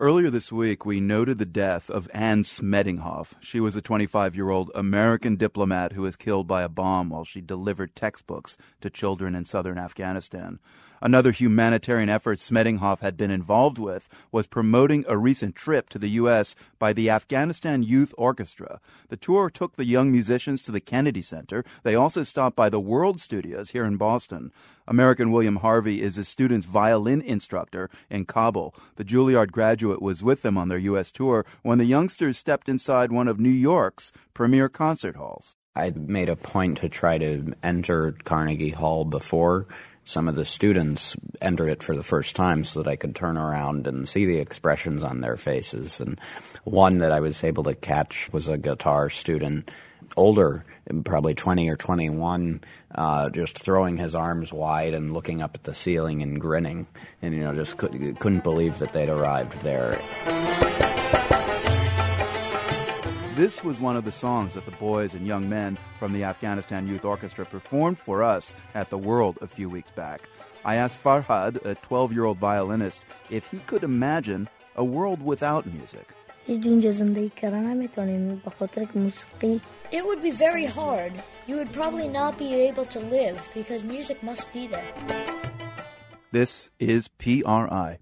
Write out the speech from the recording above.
Earlier this week, we noted the death of Anne Smedinghoff. She was a 25 year old American diplomat who was killed by a bomb while she delivered textbooks to children in southern Afghanistan. Another humanitarian effort Smedinghoff had been involved with was promoting a recent trip to the U.S. by the Afghanistan Youth Orchestra. The tour took the young musicians to the Kennedy Center. They also stopped by the World Studios here in Boston. American William Harvey is a student's violin instructor in Kabul. The Juilliard graduate was with them on their U.S. tour when the youngsters stepped inside one of New York's premier concert halls. I made a point to try to enter Carnegie Hall before some of the students entered it for the first time so that I could turn around and see the expressions on their faces. And one that I was able to catch was a guitar student, older, probably 20 or 21, uh, just throwing his arms wide and looking up at the ceiling and grinning. And, you know, just could, couldn't believe that they'd arrived there. This was one of the songs that the boys and young men from the Afghanistan Youth Orchestra performed for us at the World a few weeks back. I asked Farhad, a 12 year old violinist, if he could imagine a world without music. It would be very hard. You would probably not be able to live because music must be there. This is PRI.